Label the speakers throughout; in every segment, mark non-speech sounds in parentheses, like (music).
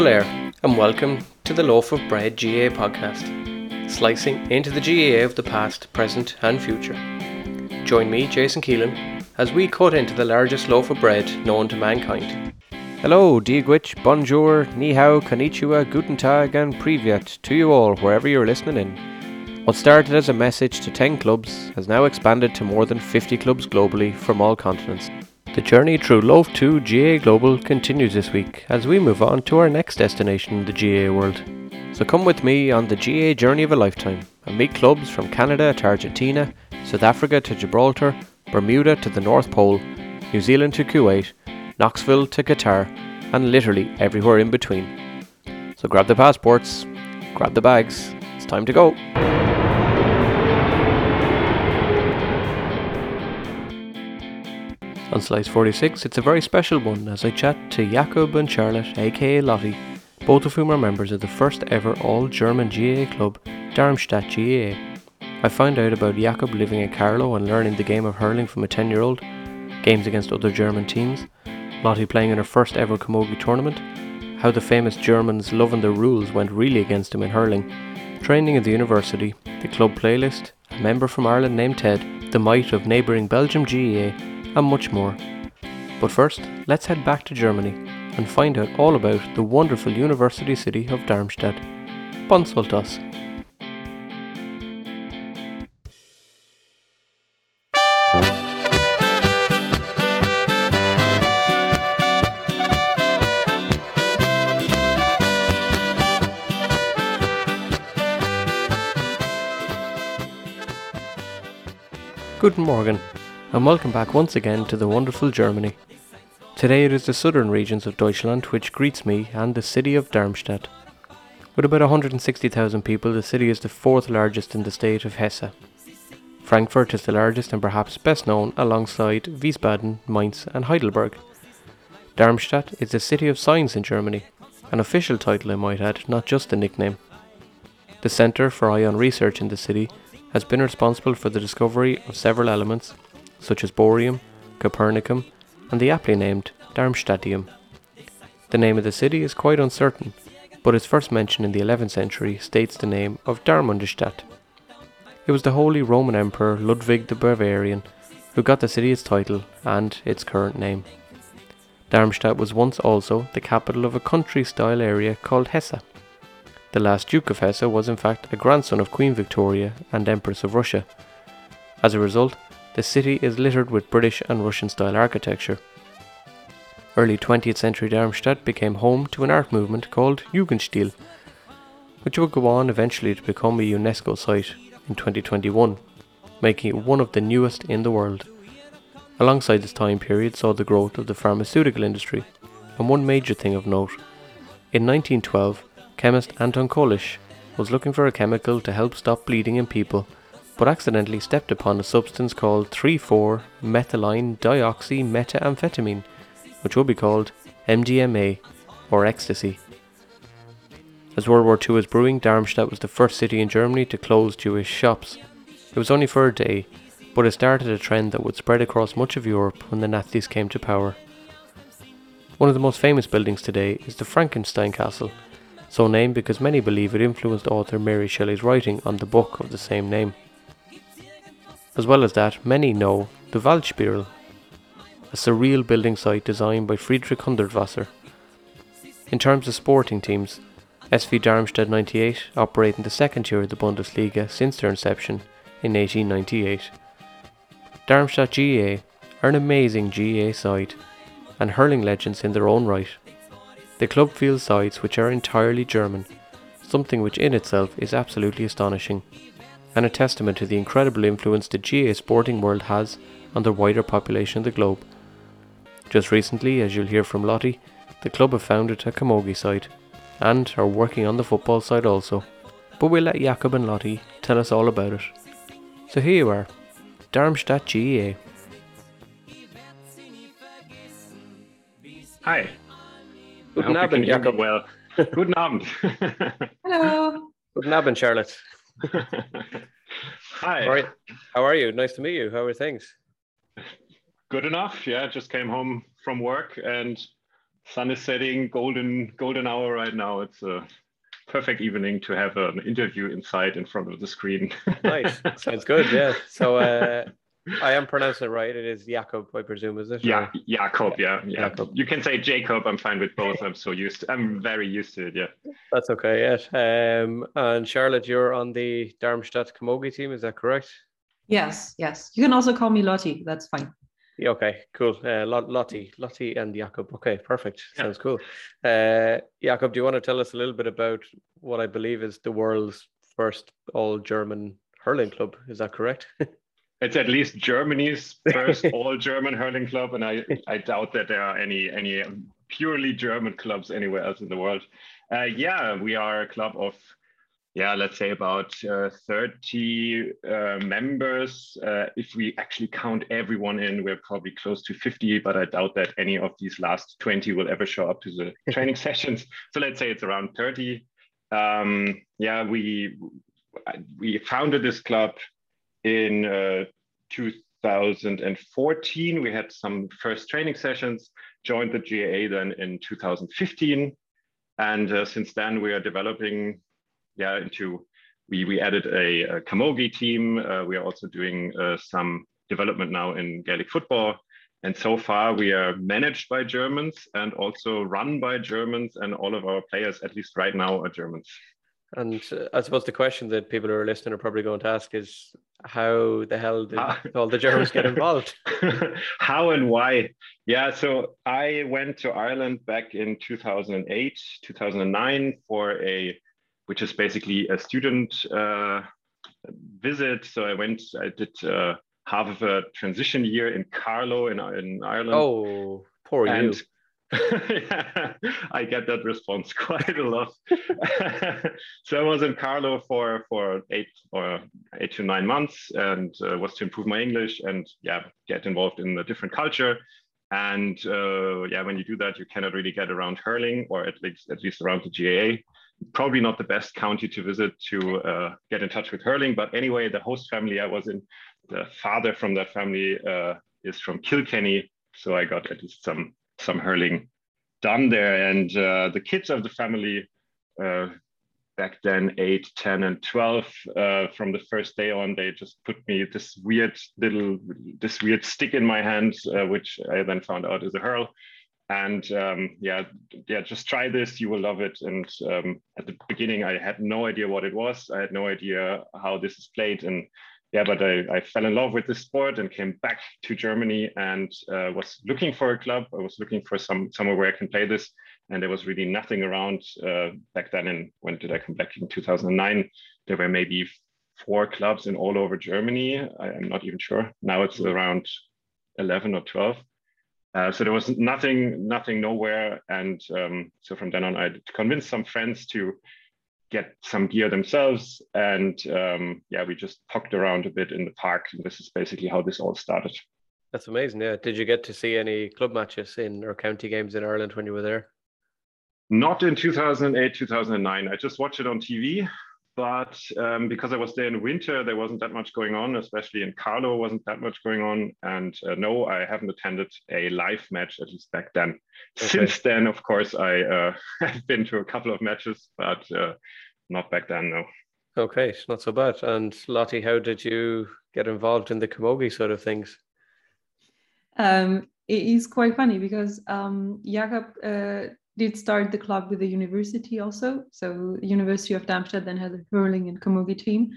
Speaker 1: Golair, and welcome to the Loaf of Bread GAA podcast, slicing into the GAA of the past, present, and future. Join me, Jason Keelan, as we cut into the largest loaf of bread known to mankind. Hello, Dia dhuit, bonjour, ni hao, konnichiwa, guten tag, and privyet to you all, wherever you're listening in. What started as a message to 10 clubs has now expanded to more than 50 clubs globally from all continents. The journey through Loaf 2 GA Global continues this week as we move on to our next destination in the GA world. So come with me on the GA journey of a lifetime and meet clubs from Canada to Argentina, South Africa to Gibraltar, Bermuda to the North Pole, New Zealand to Kuwait, Knoxville to Qatar, and literally everywhere in between. So grab the passports, grab the bags, it's time to go. On Slice 46, it's a very special one as I chat to Jakob and Charlotte, aka Lottie, both of whom are members of the first ever all German GAA club, Darmstadt GAA. I found out about Jakob living in Carlow and learning the game of hurling from a 10 year old, games against other German teams, Lottie playing in her first ever camogie tournament, how the famous Germans loving the rules went really against him in hurling, training at the university, the club playlist, a member from Ireland named Ted, the might of neighbouring Belgium GAA, and much more. But first, let's head back to Germany and find out all about the wonderful university city of Darmstadt. Consult us. Guten Morgen, and welcome back once again to the wonderful Germany. Today it is the southern regions of Deutschland which greets me and the city of Darmstadt. With about 160,000 people, the city is the fourth largest in the state of Hesse. Frankfurt is the largest and perhaps best known alongside Wiesbaden, Mainz, and Heidelberg. Darmstadt is the city of science in Germany, an official title I might add, not just a nickname. The Centre for Ion Research in the city has been responsible for the discovery of several elements, such as bohrium, copernicium, and the aptly named Darmstadtium. The name of the city is quite uncertain, but its first mention in the 11th century states the name of Darmundestadt. It was the Holy Roman Emperor Ludwig the Bavarian who got the city its title and its current name. Darmstadt was once also the capital of a country style area called Hesse. The last Duke of Hesse was in fact a grandson of Queen Victoria and Empress of Russia. As a result, the city is littered with British and Russian style architecture. Early 20th century Darmstadt became home to an art movement called Jugendstil, which would go on eventually to become a UNESCO site in 2021, making it one of the newest in the world. Alongside this time period saw the growth of the pharmaceutical industry, and one major thing of note. In 1912, chemist Anton Köllisch was looking for a chemical to help stop bleeding in people, but accidentally stepped upon a substance called 3,4 methylene dioxymethamphetamine, which would be called MDMA or ecstasy. As World War II was brewing, Darmstadt was the first city in Germany to close Jewish shops. It was only for a day, but it started a trend that would spread across much of Europe when the Nazis came to power. One of the most famous buildings today is the Frankenstein Castle, so named because many believe it influenced author Mary Shelley's writing on the book of the same name. As well as that, many know the Waldspirale, a surreal building site designed by Friedrich Hundertwasser. In terms of sporting teams, SV Darmstadt 98 operate in the second tier of the Bundesliga since their inception in 1898. Darmstadt GAA are an amazing GAA side and hurling legends in their own right. The club field sides which are entirely German, something which in itself is absolutely astonishing, and a testament to the incredible influence the GA sporting world has on the wider population of the globe. Just recently, as you'll hear from Lottie, the club have founded a camogie side, and are working on the football side also. But we'll let Jakob and Lottie tell us all about it. So here you are, Darmstadt GAA.
Speaker 2: Hi.
Speaker 1: Guten
Speaker 2: I hope you
Speaker 1: Abend,
Speaker 2: can hear me
Speaker 1: Jakob.
Speaker 2: Well, (laughs) guten Abend. (laughs)
Speaker 3: Hello.
Speaker 1: Guten Abend, Charlotte. (laughs)
Speaker 2: Hi.
Speaker 1: All right. How are you? Nice to meet you. How are things?
Speaker 2: Good enough. Yeah, just came home from work and sun is setting, golden golden hour right now. It's a perfect evening to have an interview inside in front of the screen. (laughs)
Speaker 1: nice, sounds good. Yeah. So uh, I am pronouncing it right. It is Jakob, I presume, is it?
Speaker 2: Yeah, or? Jakob. Yeah, yeah. Jakob. You can say Jacob. I'm fine with both. I'm so used. To, I'm very used to it. Yeah.
Speaker 1: That's okay. Yeah. Um, and Charlotte, you're on the Darmstadt Camogie team. Is that correct?
Speaker 3: Yes. Yes. You can also call me Lottie. That's fine.
Speaker 1: Yeah, Okay, cool. Uh, Lottie, Lottie, and Jakob. Okay, perfect. Sounds cool. Uh, Jakob, do you want to tell us a little bit about what I believe is the world's first all German hurling club? Is that correct? (laughs)
Speaker 2: it's at least Germany's first (laughs) all German hurling club, and I, I doubt that there are any any purely German clubs anywhere else in the world. Uh, yeah, we are a club of yeah, let's say about uh, 30 uh, members. Uh, if we actually count everyone in, we're probably close to 50, but I doubt that any of these last 20 will ever show up to the (laughs) training sessions. So let's say it's around 30. Um, yeah, we we founded this club in uh, 2014. We had some first training sessions, joined the GAA then in 2015. And uh, since then, we are developing yeah, into, we, we added a, a Camogie team. Uh, we are also doing uh, some development now in Gaelic football. And so far, we are managed by Germans and also run by Germans, and all of our players, at least right now, are Germans.
Speaker 1: And uh, I suppose the question that people who are listening are probably going to ask is how the hell did all the Germans get (laughs) involved? (laughs)
Speaker 2: how and why? Yeah, so I went to Ireland back in 2008, 2009 for a, which is basically a student uh, visit. So I went, I did uh, half of a transition year in Carlow in, in Ireland.
Speaker 1: Oh, poor and, you
Speaker 2: yeah, (laughs) I get that response (laughs) quite a lot. (laughs) so I was in Carlow for for eight or eight to nine months, and uh, was to improve my English and yeah, get involved in a different culture. And uh, yeah, when you do that, you cannot really get around hurling, or at least at least around the GAA. Probably not the best county to visit to uh, get in touch with hurling. But anyway, the host family I was in, the father from that family uh, is from Kilkenny, so I got at least some some hurling done there. And uh, the kids of the family, uh, back then, 8, 10, and 12, uh, from the first day on, they just put me this weird little, this weird stick in my hand, uh, which I then found out is a hurl. And um, yeah, yeah, just try this. You will love it. And um, at the beginning, I had no idea what it was. I had no idea how this is played. And yeah, but I, I fell in love with the sport and came back to Germany and uh, was looking for a club. I was looking for some somewhere where I can play this, and there was really nothing around uh, back then. And when did I come back in 2009? There were maybe four clubs in all over Germany. I, am not even sure. Now it's around 11 or 12. Uh, so there was nothing, nothing nowhere. And um, so from then on, I convinced some friends to get some gear themselves. And um, yeah, we just poked around a bit in the park. And this is basically how this all started.
Speaker 1: That's amazing. Yeah. Did you get to see any club matches in or county games in Ireland when you were there?
Speaker 2: Not in 2008, 2009. I just watched it on TV but um, because I was there in winter, there wasn't that much going on, especially in Carlow, wasn't that much going on. And uh, no, I haven't attended a live match, at least back then. Okay. Since then, of course, I uh, (laughs) have been to a couple of matches, but uh, not back then, no.
Speaker 1: Okay, not so bad. And Lottie, how did you get involved in the Camogie sort of things?
Speaker 3: Um, it is quite funny because um, Jakob uh, did start the club with the university also. So University of Darmstadt then had a hurling and camogie team.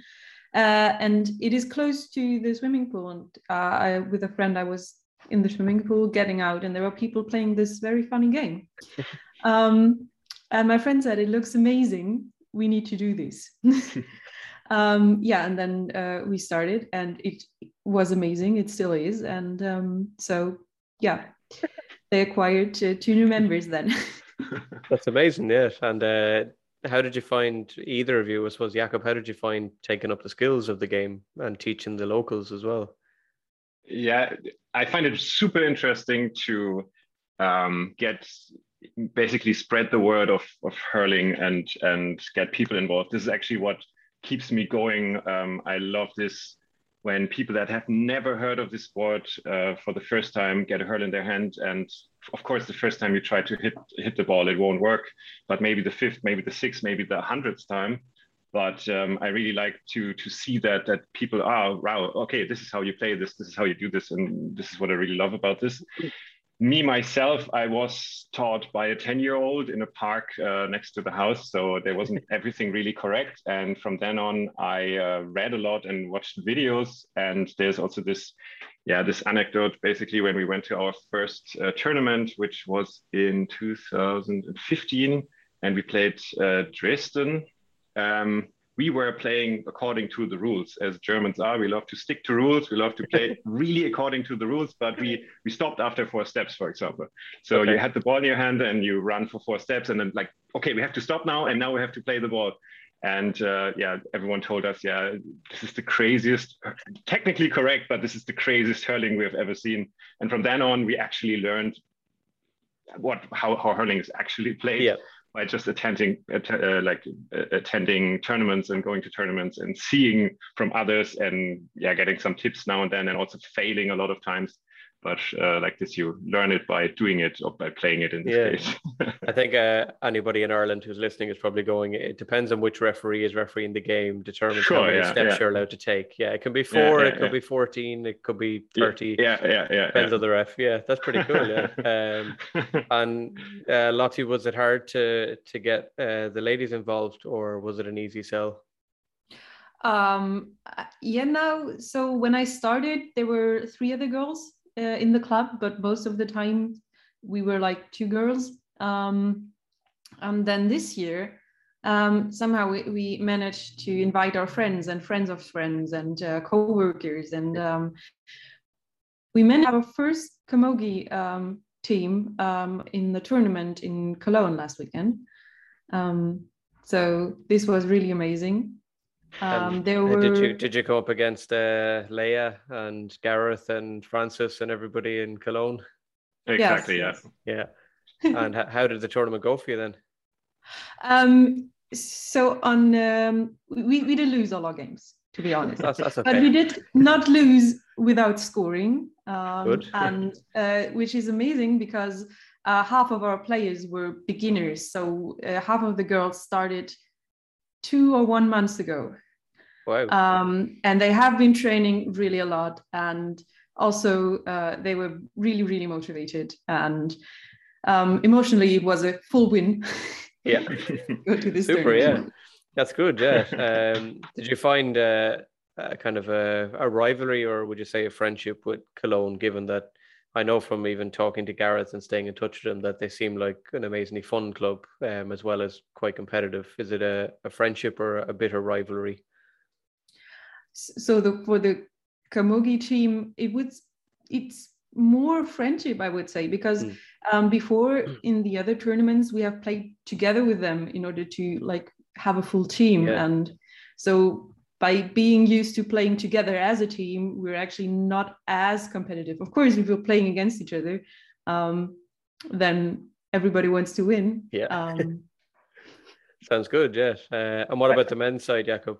Speaker 3: Uh, and it is close to the swimming pool. And uh, I, with a friend, I was in the swimming pool getting out, and there were people playing this very funny game. (laughs) um, and my friend said, "It looks amazing. We need to do this." (laughs) (laughs) um, yeah, and then uh, we started, and it was amazing. It still is, and um, so yeah, (laughs) they acquired two new members then.
Speaker 1: That's amazing, yes. And uh, how did you find either of you? I suppose Jakob, how did you find taking up the skills of the game and teaching the locals as well?
Speaker 2: Yeah, I find it super interesting to um, get basically spread the word of of hurling and and get people involved. This is actually what keeps me going. Um, I love this when people that have never heard of this sport uh, for the first time get a hurl in their hand and of course, the first time you try to hit hit the ball, it won't work. But maybe the fifth, maybe the sixth, maybe the hundredth time, but um, I really like to to see that that people are wow okay this is how you play this this is how you do this and this is what I really love about this. Me myself, I was taught by a ten year old in a park uh, next to the house, so there wasn't (laughs) everything really correct. And from then on, I uh, read a lot and watched videos. And there's also this yeah this anecdote basically when we went to our first uh, tournament, which was in 2015 and we played uh, Dresden um, we were playing according to the rules as Germans are. We love to stick to rules. We love to play (laughs) really according to the rules, but we we stopped after four steps, for example. So okay. you had the ball in your hand and you run for four steps, and then like, okay, we have to stop now, and now we have to play the ball. And uh, yeah, everyone told us, yeah, this is the craziest, technically correct, but this is the craziest hurling we have ever seen. And from then on, we actually learned what how, how hurling is actually played. Yeah by just attending uh, like uh, attending tournaments and going to tournaments and seeing from others and yeah getting some tips now and then and also failing a lot of times but uh, like this you learn it by doing it or by playing it in this yeah.
Speaker 1: case. I think uh, anybody in ireland who's listening is probably going it depends on which referee is refereeing the game determines sure, how many yeah, steps yeah. you're allowed to take. Yeah it can be four it could be 14 it could be 30
Speaker 2: yeah yeah yeah
Speaker 1: depends on the ref. Yeah that's pretty cool yeah. (laughs) Um, and uh, lottie was it hard to to get uh, the ladies involved or was it an easy sell?
Speaker 3: Um yeah now so when i started there were three other girls uh, in the club, but most of the time we were like two girls. Um, and then this year, um, somehow we, we, managed to invite our friends and friends of friends and uh, co-workers and um, we managed our first camogie um, team um, in the tournament in Cologne last weekend. Um, so this was really amazing.
Speaker 1: Um, there were... Did you did you go up against uh, Leia and Gareth and Francis and everybody in Cologne?
Speaker 2: Exactly. Yes.
Speaker 1: Yeah. Yeah. (laughs) and how did the tournament go for you then?
Speaker 3: Um. So on um, we we did lose all our games to be honest.
Speaker 1: that's, that's okay.
Speaker 3: But we did not lose without scoring. Um, Good. And uh, which is amazing because uh, half of our players were beginners. So uh, half of the girls started two or one months ago.
Speaker 1: Wow.
Speaker 3: Um, and they have been training really a lot. And also, uh, they were really, really motivated. And um, emotionally, it was a full win. (laughs)
Speaker 1: Yeah. (laughs)
Speaker 3: go to this
Speaker 1: Super, yeah. That's good. Yeah. (laughs) Um, did you find uh, a kind of a, a, rivalry or would you say a friendship with Cologne, given that I know from even talking to Gareth and staying in touch with them that they seem like an amazingly fun club um, as well as quite competitive. Is it a, a friendship or a bitter rivalry?
Speaker 3: So the for the Camogie team, it would it's more friendship, I would say, because mm. um, before in the other tournaments we have played together with them in order to like have a full team, yeah. and so by being used to playing together as a team, we're actually not as competitive. Of course, if we're playing against each other, um, then everybody wants to win.
Speaker 1: Yeah. Um, (laughs) Sounds good, yes. Uh, and what about the men's side, Jakob?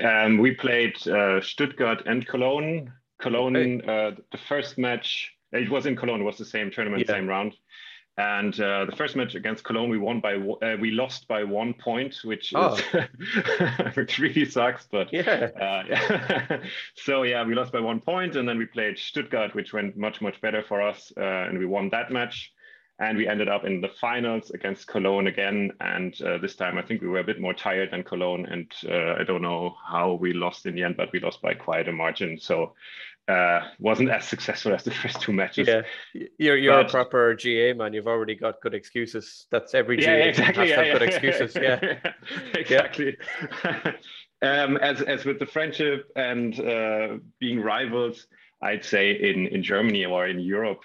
Speaker 2: Um, we played uh, Stuttgart and Cologne. Cologne, okay. uh, the first match, it was in Cologne, it was the same tournament, yeah. same round. And uh, the first match against Cologne, we won by uh, we lost by one point, which oh. is, (laughs) which really sucks. But
Speaker 1: yeah,
Speaker 2: uh, yeah. (laughs) so yeah, we lost by one point, and then we played Stuttgart, which went much much better for us, uh, and we won that match. And we ended up in the finals against Cologne again. And uh, this time, I think we were a bit more tired than Cologne. And uh, I don't know how we lost in the end, but we lost by quite a margin. So uh, wasn't as successful as the first two matches.
Speaker 1: Yeah, you're you're but, a proper GA man. You've already got good excuses. That's every GA yeah, exactly, has yeah, yeah, good excuses. Yeah, (laughs)
Speaker 2: exactly. (laughs) um, as as with the friendship and uh, being rivals, I'd say in in Germany or in Europe,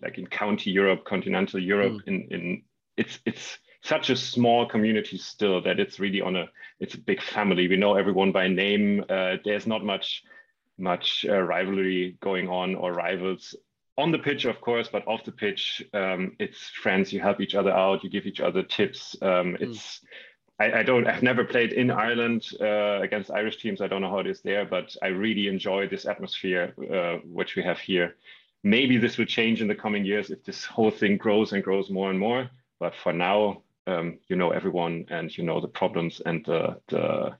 Speaker 2: like in county Europe, continental Europe, mm. in in it's it's such a small community still that it's really on a it's a big family. We know everyone by name. Uh, there's not much much uh, rivalry going on or rivals on the pitch, of course, but off the pitch, um, it's friends. You help each other out. You give each other tips. Um, mm. it's I, I, don't. I've never played in Ireland uh, against Irish teams. I don't know how it is there, but I really enjoy this atmosphere uh, which we have here. maybe this will change in the coming years if this whole thing grows and grows more and more. But for now, um, you know everyone and you know the problems and the, the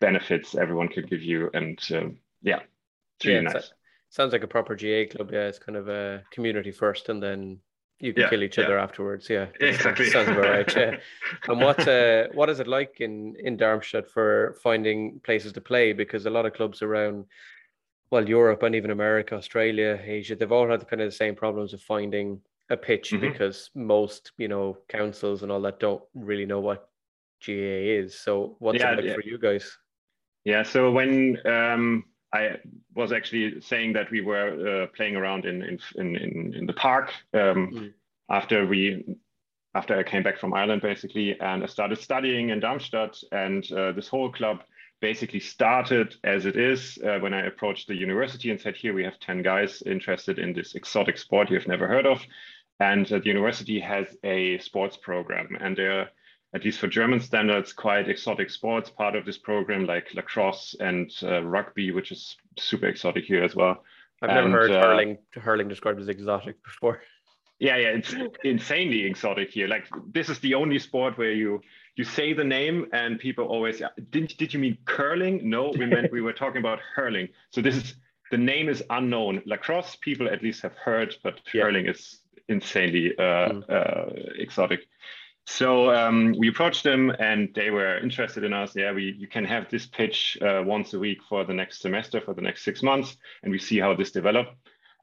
Speaker 2: benefits everyone could give you. And um, yeah, it's really yeah, nice.
Speaker 1: sounds like a proper GA club. Yeah, it's kind of a community first and then you can yeah, kill each other afterwards. Yeah, (laughs)
Speaker 2: exactly.
Speaker 1: Sounds about right. Yeah. (laughs) and what uh, what is it like in in Darmstadt for finding places to play? Because a lot of clubs around, well, Europe and even America, Australia, Asia, they've all had kind of the same problems of finding a pitch mm-hmm. because most you know councils and all that don't really know what GA is. So what's yeah, it like yeah. for you guys?
Speaker 2: Yeah. So when um, I was actually saying that we were uh, playing around in in in in, the park um, mm. after we after I came back from Ireland basically, and I started studying in Darmstadt, and uh, this whole club basically started as it is uh, when I approached the university and said, here we have 10 guys interested in this exotic sport you've never heard of. And uh, the university has a sports program and they're at least for German standards, quite exotic sports part of this program, like lacrosse and uh, rugby, which is super exotic here as well.
Speaker 1: I've and, never heard uh, hurling hurling described as exotic before.
Speaker 2: Yeah, yeah, it's insanely exotic here. Like this is the only sport where you you say the name and people always did did you mean curling? No, we (laughs) meant we were talking about hurling. So this is the name is unknown. Lacrosse people at least have heard, but yeah. hurling is insanely uh, mm. uh, exotic. So um, we approached them and they were interested in us. Yeah, we you can have this pitch uh, once a week for the next semester, for the next six months, and we see how this developed.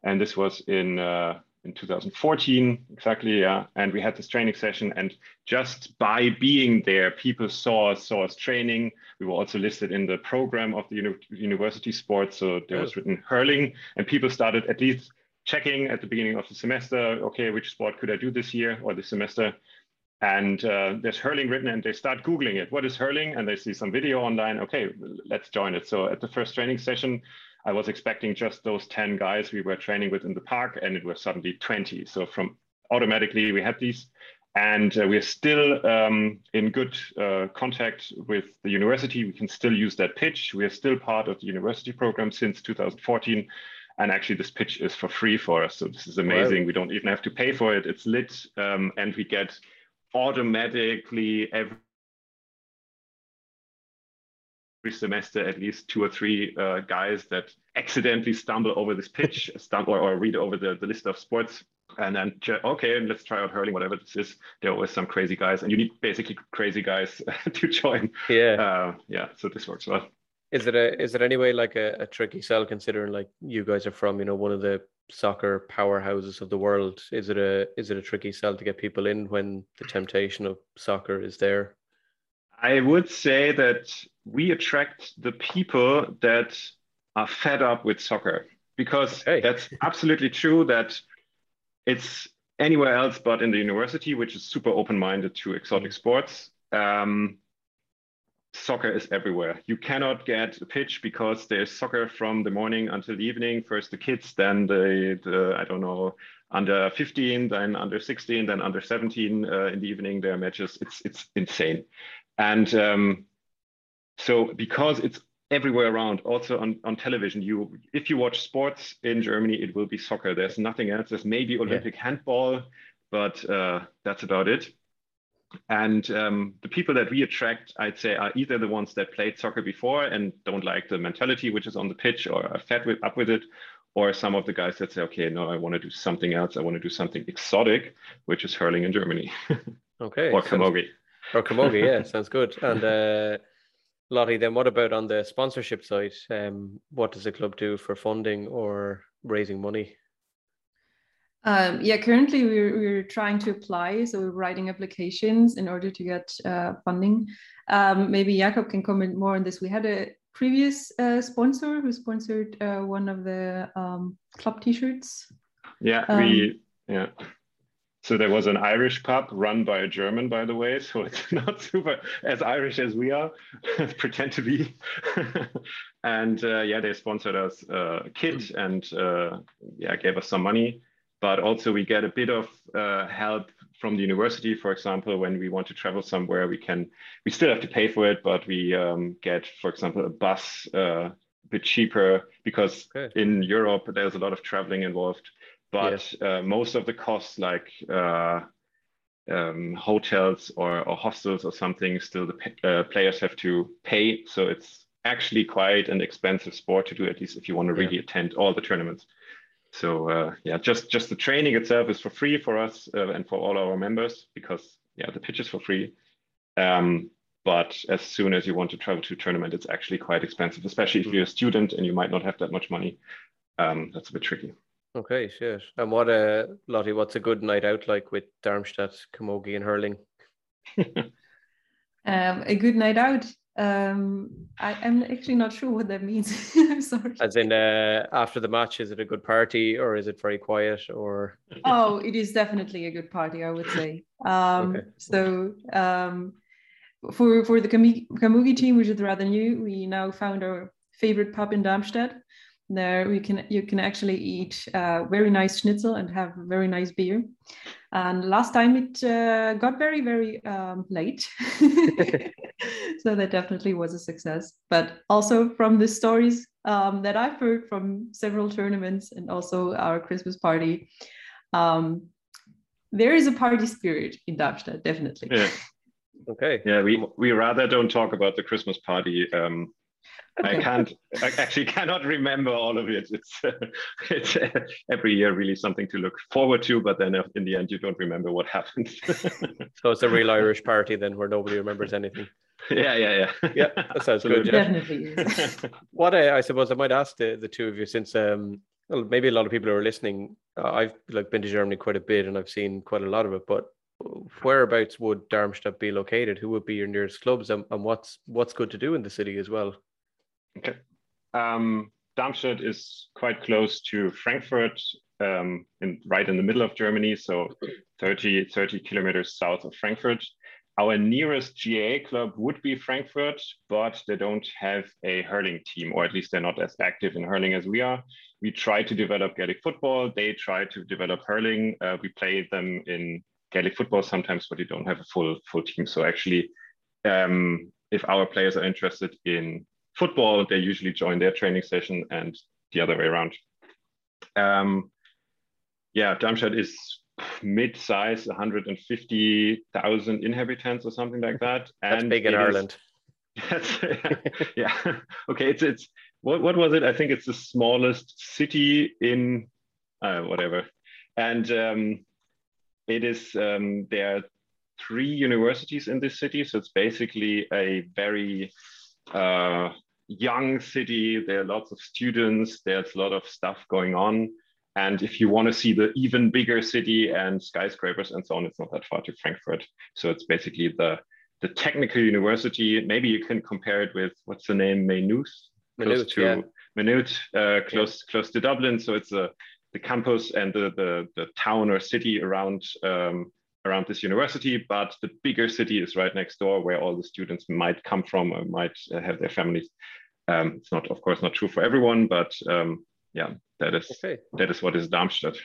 Speaker 2: And this was in uh, in 2014 exactly. Yeah, and we had this training session, and just by being there, people saw us, saw us training. We were also listed in the program of the uni university sports, so there was written hurling, and people started at least checking at the beginning of the semester. Okay, which sport could I do this year or this semester? And uh, there's hurling written and they start googling it. What is hurling? And they see some video online. Okay let's join it. So at the first training session i was expecting just those 10 guys we were training with in the park and it was suddenly 20 so from automatically we had these. And uh, we're still um, in good uh, contact with the university. We can still use that pitch. We are still part of the university program since 2014 and actually this pitch is for free for us. So this is amazing. Wow. we don't even have to pay for it. It's lit um, and we get automatically every semester at least two or three uh, guys that accidentally stumble over this pitch, (laughs) stumble or, or read over the, the list of sports, and then okay, let's try out hurling, whatever this is. There are always some crazy guys, and you need basically crazy guys (laughs) to join.
Speaker 1: Yeah,
Speaker 2: uh, yeah. So this works well.
Speaker 1: Is it a is it anyway like a, a tricky sell considering like you guys are from you know one of the soccer powerhouses of the world? Is it a is it a tricky sell to get people in when the temptation of soccer is there?
Speaker 2: I would say that we attract the people that are fed up with soccer because that's absolutely true that it's anywhere else but in the university, which is super open-minded to exotic mm. sports. Um, soccer is everywhere. You cannot get a pitch because there's soccer from the morning until the evening. First the kids, then the, the I don't know, under 15, then under 16, then under 17 uh, in the evening. There are matches. It's it's insane, and um, so because it's everywhere around, also on, on television, you if you watch sports in Germany, it will be soccer. There's nothing else. There's maybe Olympic yeah. handball, but uh, that's about it. And um, the people that we attract, I'd say, are either the ones that played soccer before and don't like the mentality which is on the pitch or are fed with, up with it, or some of the guys that say, okay, no, I want to do something else. I want to do something exotic, which is hurling in Germany. (laughs)
Speaker 1: okay.
Speaker 2: or camogie.
Speaker 1: Or camogie, yeah, (laughs) sounds good. And uh, Lottie, then what about on the sponsorship side? Um, what does the club do for funding or raising money?
Speaker 3: Um, yeah, currently we're, we're trying to apply. So we're writing applications in order to get uh, funding. Um, maybe Jakob can comment more on this. We had a previous uh, sponsor who sponsored uh, one of the um, club t-shirts.
Speaker 2: Yeah, we, um, yeah. So there was an Irish pub run by a German, by the way. (laughs) So it's not super as Irish as we are, (laughs) pretend to be. (laughs) and uh, yeah, they sponsored us uh, a kit and uh, yeah, gave us some money but also we get a bit of uh, help from the university. For example, when we want to travel somewhere, we can we still have to pay for it, but we um, get, for example, a bus uh, a bit cheaper because okay. in Europe there's a lot of traveling involved. but yeah. uh, most of the costs like uh, um, hotels or, or, hostels or something still the uh, players have to pay so it's actually quite an expensive sport to do at least if you want to really yeah. attend all the tournaments so uh, yeah just just the training itself is for free for us uh, and for all our members because yeah the pitch is for free um, but as soon as you want to travel to a tournament it's actually quite expensive especially if hmm. you're a student and you might not have that much money um, that's a bit tricky
Speaker 1: Okay, shit. And what uh Lottie, what's a good night out like with Darmstadt, Camogie and hurling? (laughs) (laughs)
Speaker 3: um, a good night out. Um, I, am actually not sure what that means. (laughs) I'm sorry.
Speaker 1: As in uh, after the match, is it a good party or is it very quiet or
Speaker 3: Oh, it is definitely a good party, I would say. Um okay. so um for for the Camogie team, which is rather new, we now found our favorite pub in Darmstadt there we can you can actually eat uh, very nice schnitzel and have very nice beer and last time it uh, got very very um, late. (laughs) (laughs) So that definitely was a success. But also from the stories um, that i've heard from several tournaments and also our christmas party um, there is a party spirit in darmstadt definitely.
Speaker 2: Yeah.
Speaker 1: Okay.
Speaker 2: Yeah we we rather don't talk about the christmas party um, I (laughs) can't. I actually (laughs) cannot remember all of it. It's uh, (laughs) it's uh, every year really something to look forward to, but then in the end you don't remember what happened.
Speaker 1: so it's a real Irish party then, where nobody remembers anything.
Speaker 2: Yeah, yeah,
Speaker 1: yeah. Yeah, that sounds good.
Speaker 3: Yeah. Definitely.
Speaker 1: what I, I, suppose I might ask the, the two of you, since um, well, maybe a lot of people who are listening, uh, I've like been to Germany quite a bit and I've seen quite a lot of it, but whereabouts would Darmstadt be located? Who would be your nearest clubs, and, and what's what's good to do in the city as well?
Speaker 2: Okay. Um, Darmstadt is quite close to Frankfurt, um, in, right in the middle of Germany, so 30, 30 kilometers south of Frankfurt. Our nearest GAA club would be Frankfurt, but they don't have a hurling team, or at least they're not as active in hurling as we are. We try to develop Gaelic football. They try to develop hurling. Uh, we play them in Gaelic football sometimes, but we don't have a full full team. So actually, um, if our players are interested in football, they usually join their training session and the other way around. Um, yeah, Darmstadt is mid-size, 150,000 inhabitants or something like that. (laughs)
Speaker 1: That's and big in Ireland. (laughs)
Speaker 2: Is, yeah. (laughs) Okay. It's it's what what was it? I think it's the smallest city in uh, whatever, and um, it is um, there are three universities in this city, so it's basically a very uh, young city. There are lots of students. There's a lot of stuff going on. And if you want to see the even bigger city and skyscrapers and so on, it's not that far to Frankfurt. So it's basically the the technical university. Maybe you can compare it with what's the name, Maynooth,
Speaker 1: close to yeah.
Speaker 2: Uh, close yeah. close to Dublin. So it's a the campus and the the, the town or city around um, around this university, but the bigger city is right next door where all the students might come from or might uh, have their families. Um, it's not, of course, not true for everyone, but um, yeah, that is okay. that is what is Darmstadt.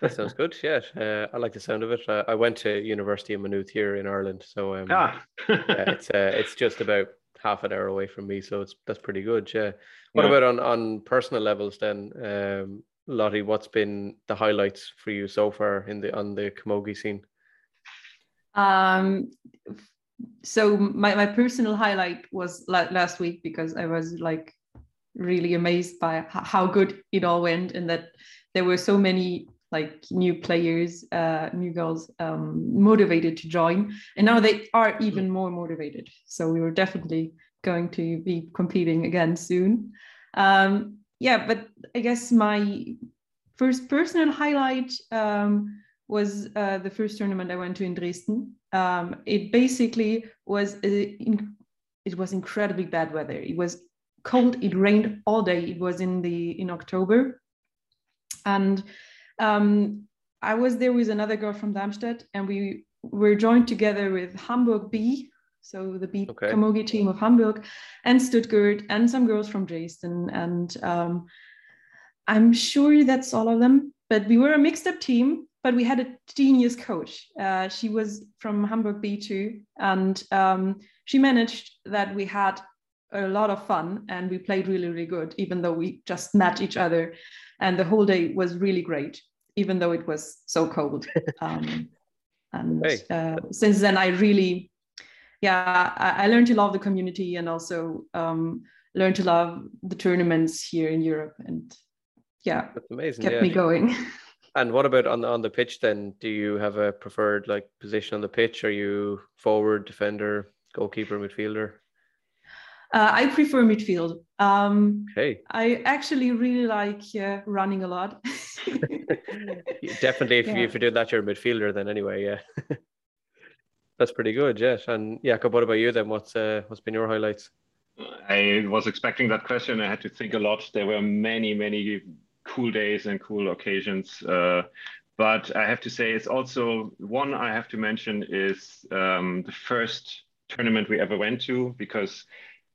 Speaker 1: that sounds good. Yeah, uh, I like the sound of it. Uh, I went to University of Maynooth here in Ireland, so um,
Speaker 2: ah.
Speaker 1: yeah, (laughs) it's uh, it's just about half an hour away from me, so it's that's pretty good. Yeah. What yeah. about on on personal levels then, um, Lottie? What's been the highlights for you so far in the on the camogie scene?
Speaker 3: Um, so my, my personal highlight was last week because I was like really amazed by how good it all went and that there were so many like new players, uh, new girls um, motivated to join. And now they are even more motivated. So we were definitely going to be competing again soon. Um, yeah, but I guess my first personal highlight um, was uh, the first tournament I went to in Dresden. Um, it basically was a, it was incredibly bad weather. It was cold. It rained all day. It was in the in October, and um, I was there with another girl from Darmstadt, and we were joined together with Hamburg B, so the B okay. Camogie team of Hamburg, and Stuttgart, and some girls from Dresden, and um, I'm sure that's all of them. But we were a mixed up team but we had a genius coach. Uh, she was from Hamburg B2, and um, she managed that we had a lot of fun and we played really, really good, even though we just met each other. And the whole day was really great. even though it was so cold. (laughs) Um, and hey. uh, since then, I really, yeah, I, I, learned to love the community and also um, learned to love the tournaments here in Europe. And yeah,
Speaker 1: that's amazing.
Speaker 3: Kept
Speaker 1: yeah.
Speaker 3: me going. (laughs)
Speaker 1: And what about on the, on the pitch then? Do you have a preferred like position on the pitch? Are you forward, defender, goalkeeper, midfielder?
Speaker 3: Uh, I prefer midfield. Um,
Speaker 1: okay.
Speaker 3: I actually really like uh, running a lot. (laughs)
Speaker 1: Definitely, if, yeah. you, if you're doing that, you're a midfielder then anyway. Yeah. (laughs) That's pretty good, yes. And Jakob, what about you then? What's uh, what's been your highlights?
Speaker 2: I was expecting that question. I had to think a lot. There were many, many cool days and cool occasions. Uh, but I have to say, it's also one I have to mention is um, the first tournament we ever went to because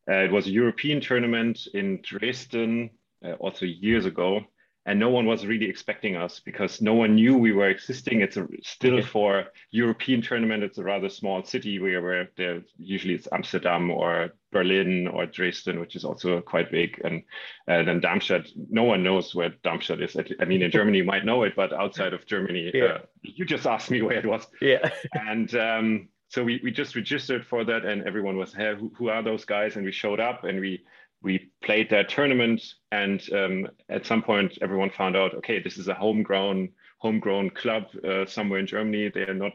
Speaker 2: uh, it was a European tournament in Dresden, uh, also years ago, and no one was really expecting us because no one knew we were existing. It's a, still for European tournament. It's a rather small city where, where there usually it's Amsterdam or Berlin or Dresden, which is also quite big, and uh, then Darmstadt. No one knows where Darmstadt is. I mean, in Germany you might know it, but outside of Germany, yeah. uh, you just asked me where it was.
Speaker 1: Yeah, (laughs)
Speaker 2: and. Um, so we, we just registered for that and everyone was hey who, who are those guys and we showed up and we we played that tournament and um, at some point everyone found out okay this is a homegrown homegrown club uh, somewhere in germany. They're not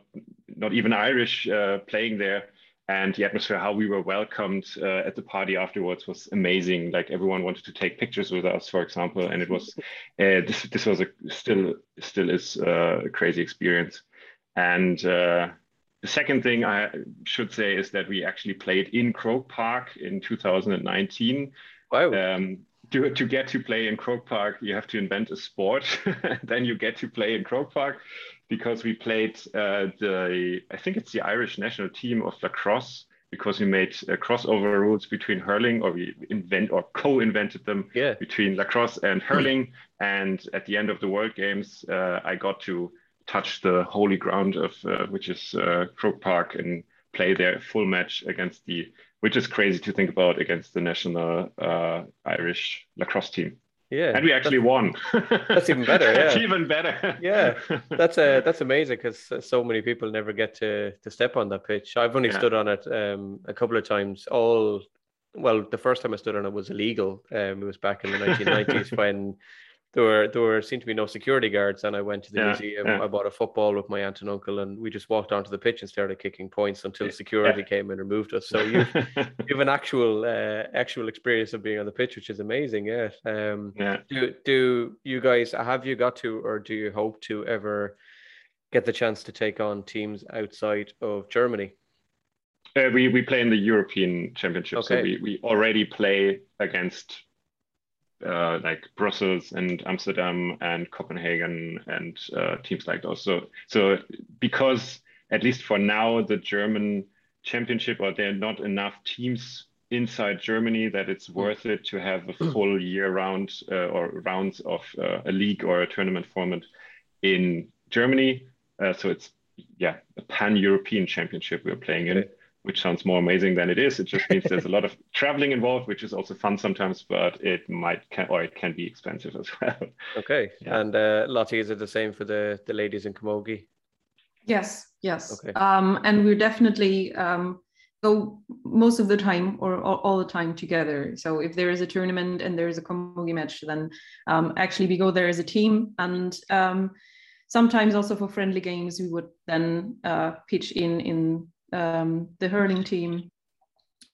Speaker 2: not even irish uh, playing there. And the atmosphere how we were welcomed uh, at the party afterwards was amazing. Like everyone wanted to take pictures with us for example and it was uh, this this was a still still is uh, a crazy experience. And uh, the second thing I should say is that we actually played in Croke Park in 2019.
Speaker 1: Wow.
Speaker 2: Um, to, to get to play in Croke Park, you have to invent a sport. (laughs) then you get to play in Croke Park because we played uh, the, I think it's the Irish national team of lacrosse because we made uh, crossover rules between hurling or we invent or co-invented them
Speaker 1: yeah.
Speaker 2: between lacrosse and hurling. and at the end of the World Games, uh, I got to touch the holy ground of uh, which is uh, Croke Park and play their full match against the which is crazy to think about against the national uh, Irish lacrosse team.
Speaker 1: Yeah,
Speaker 2: and we actually won.
Speaker 1: that's even better. (laughs) Yeah,
Speaker 2: even better.
Speaker 1: yeah, (laughs) that's a uh, that's amazing because so many people never get to to step on that pitch. I've only yeah. stood on it um, a couple of times. All well, the first time I stood on it was illegal. Um, it was back in the 1990s (laughs) when there were there were seemed to be no security guards and I went to the yeah, museum. Yeah. I bought a football with my aunt and uncle and we just walked onto the pitch and started kicking points until security yeah. came and removed us. So you you have an actual uh, actual experience of being on the pitch, which is amazing. Yeah. Um,
Speaker 2: yeah.
Speaker 1: Do do you guys have you got to or do you hope to ever get the chance to take on teams outside of Germany?
Speaker 2: Uh, we we play in the European Championship, okay. so we, we already play against uh, like Brussels and Amsterdam and Copenhagen and uh, teams like those. So, so because at least for now, the German championship or there are not enough teams inside Germany that it's hmm. worth it to have a hmm. full year round uh, or rounds of uh, a league or a tournament format in Germany. Uh, so it's yeah a pan European championship we're playing in which sounds more amazing than it is. It just means there's a lot of (laughs) traveling involved, which is also fun sometimes, but it might can, or it can be expensive as well. (laughs)
Speaker 1: Okay. Yeah. And uh, Lottie, is it the same for the the ladies in Camogie?
Speaker 3: Yes. Yes. Okay. Um, and we're definitely um, go most of the time or all, all, the time together. So if there is a tournament and there is a Camogie match, then um, actually we go there as a team and. Um, sometimes also for friendly games, we would then uh, pitch in in um, the hurling team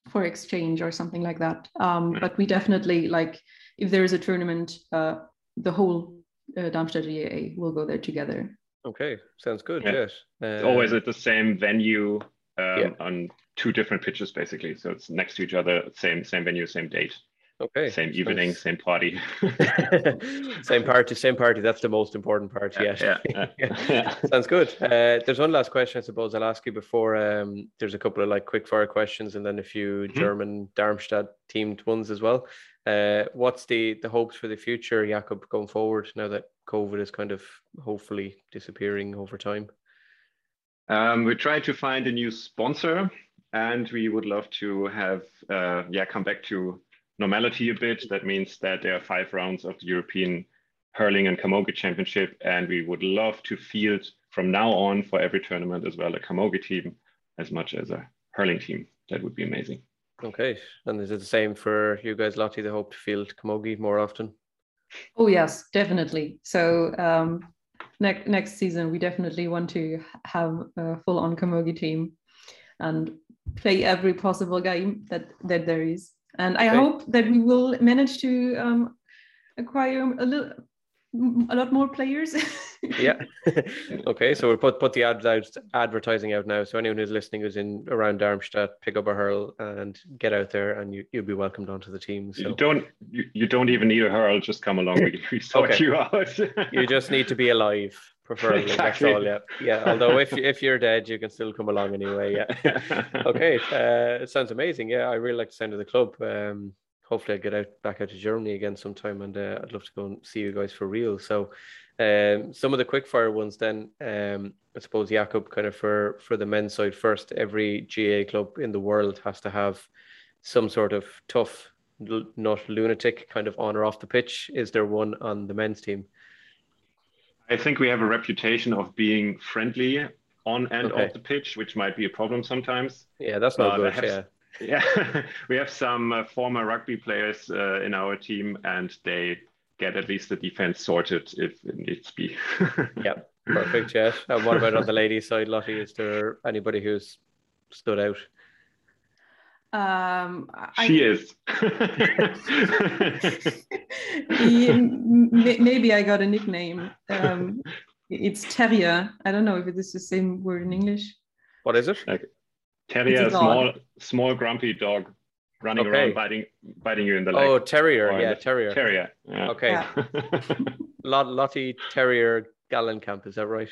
Speaker 3: for exchange or something like that. Um, but we definitely like if there is a tournament, uh, the whole uh, Darmstadt GAA will go there together.
Speaker 1: Okay, sounds good. Yeah. Yes,
Speaker 2: uh, always at the same venue um, yeah. on two different pitches, basically. So it's next to each other, same same venue, same date.
Speaker 1: Okay.
Speaker 2: Same evening, same party. (laughs)
Speaker 1: same party, same party. That's the most important part.
Speaker 2: Yeah.
Speaker 1: Yeah. yeah. (laughs) Sounds good. Uh, there's one last question, I suppose I'll ask you before. Um, there's a couple of like quick fire questions and then a few mm-hmm. German Darmstadt teamed ones as well. Uh, what's the the hopes for the future, Jakob, going forward now that COVID is kind of hopefully disappearing over time?
Speaker 2: Um, we're trying to find a new sponsor and we would love to have uh, yeah come back to normality a bit. That means that there are five rounds of the European hurling and camogie championship, and we would love to field from now on for every tournament as well a camogie team as much as a hurling team. That would be amazing.
Speaker 1: Okay, and is it the same for you guys, Lottie? They hope to field camogie more often.
Speaker 3: Oh yes, definitely. So um, next next season, we definitely want to have a full on camogie team and play every possible game that that there is. And I okay. hope that we will manage to um, acquire a little a lot more players. (laughs)
Speaker 1: yeah. (laughs) okay, so we'll put put the ads out, advertising out now. So anyone who's listening who's in around Darmstadt, pick up a hurl and get out there, and you you'll be welcomed onto the team. So
Speaker 2: you don't you, you don't even need a hurl. Just come along. We we (laughs) sort okay. you out.
Speaker 1: you just need to be alive. Preferably, exactly. that's all. Yeah, yeah. Although if if you're dead, you can still come along anyway. Yeah. (laughs) okay, uh, it sounds amazing. Yeah, I really like the sound of the club. Um, hopefully I get out back out to Germany again sometime, and uh, I'd love to go and see you guys for real. So, um, some of the quick fire ones then. Um, I suppose Jakob, kind of for for the men's side first. Every GAA club in the world has to have some sort of tough, not lunatic kind of on or off the pitch. Is there one on the men's team?
Speaker 2: I think we have a reputation of being friendly on and okay. off the pitch, which might be a problem sometimes.
Speaker 1: Yeah, that's not good. Yeah (laughs)
Speaker 2: yeah, (laughs) we have some uh, former rugby players uh, in our team, and they get at least the defense sorted if it needs to be. (laughs)
Speaker 1: yeah, perfect. Yeah. And what about on the ladies' side, Lottie? Is there anybody who's stood out?
Speaker 3: Um,
Speaker 2: she I, is. (laughs)
Speaker 3: maybe I got a nickname. Um, it's Terrier. I don't know if it is the same word in English.
Speaker 1: What is it?
Speaker 2: Terrier, small, small, grumpy dog running okay. around biting, biting you in the leg.
Speaker 1: Oh, terrier, yeah, terrier.
Speaker 2: Terrier. Yeah.
Speaker 1: Okay. Yeah. (laughs) Lot, Lottie Terrier Gallenkamp, is that right?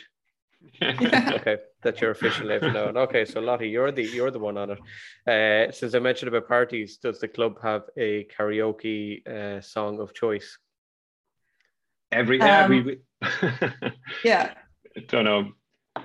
Speaker 1: (laughs) okay, that's your official name now. Okay, so Lottie, you're the you're the one on it. Uh, since I mentioned about parties, does the club have a karaoke uh, song of choice?
Speaker 2: Every um, every (laughs)
Speaker 3: yeah.
Speaker 2: Don't know